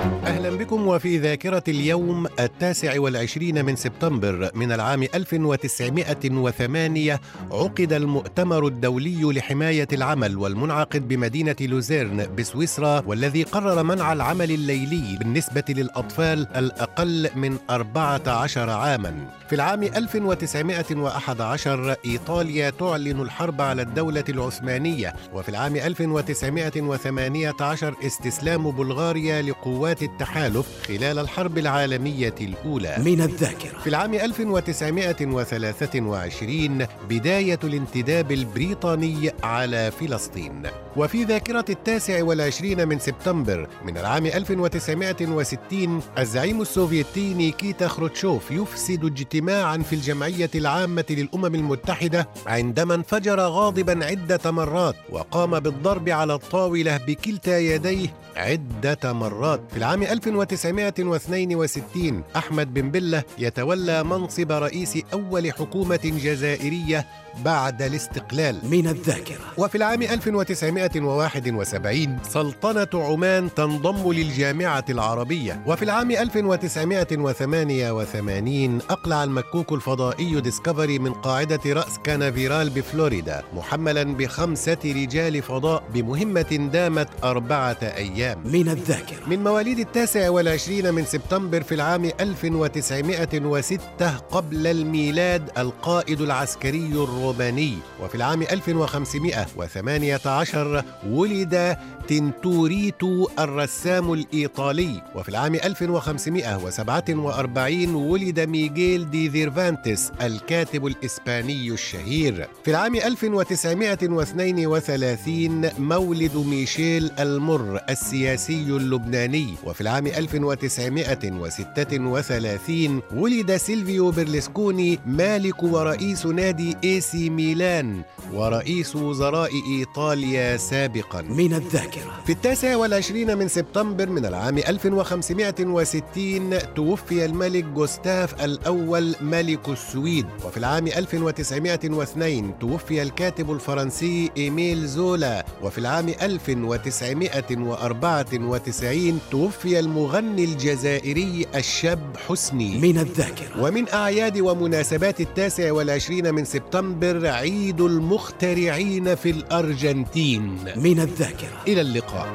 أهلا بكم وفي ذاكرة اليوم التاسع والعشرين من سبتمبر من العام 1908 عقد المؤتمر الدولي لحماية العمل والمنعقد بمدينة لوزيرن بسويسرا والذي قرر منع العمل الليلي بالنسبة للأطفال الأقل من 14 عاما. في العام 1911 إيطاليا تعلن الحرب على الدولة العثمانية وفي العام 1918 استسلام بلغاريا لقوات التحالف خلال الحرب العالمية الأولى. من الذاكرة. في العام 1923 بداية الانتداب البريطاني على فلسطين. وفي ذاكرة التاسع والعشرين من سبتمبر من العام 1960 الزعيم السوفيتي نيكيتا خروتشوف يفسد اجتماعا في الجمعية العامة للأمم المتحدة عندما انفجر غاضبا عدة مرات وقام بالضرب على الطاولة بكلتا يديه عدة مرات في العام 1962 أحمد بن بلة يتولى منصب رئيس أول حكومة جزائرية بعد الاستقلال. من الذاكرة. وفي العام 1971 سلطنة عمان تنضم للجامعة العربية. وفي العام 1988 أقلع المكوك الفضائي ديسكفري من قاعدة رأس كانافيرال بفلوريدا محملا بخمسة رجال فضاء بمهمة دامت أربعة أيام. من الذاكرة. من مواليد التاسع والعشرين من سبتمبر في العام 1906 قبل الميلاد القائد العسكري الروماني. وفي العام 1518 ولد تنتوريتو الرسام الإيطالي. وفي العام 1547 ولد ميغيل دي سيرفانتس الكاتب الإسباني الشهير. في العام 1932 مولد ميشيل المر السياسي اللبناني. وفي العام 1936 ولد سيلفيو بيرلسكوني مالك ورئيس نادي إي سي ميلان ورئيس وزراء إيطاليا سابقا. من الذاكرة. في التاسع والعشرين من سبتمبر من العام 1560 توفي الملك جوستاف الأول ملك السويد. وفي العام 1902 توفي الكاتب الفرنسي إيميل زولا. وفي العام 1994 توفي المغني الجزائري الشاب حسني. من الذاكرة. ومن أعياد ومناسبات التاسع والعشرين من سبتمبر عيد المخترعين في الأرجنتين. من الذاكرة. إلى اللقاء.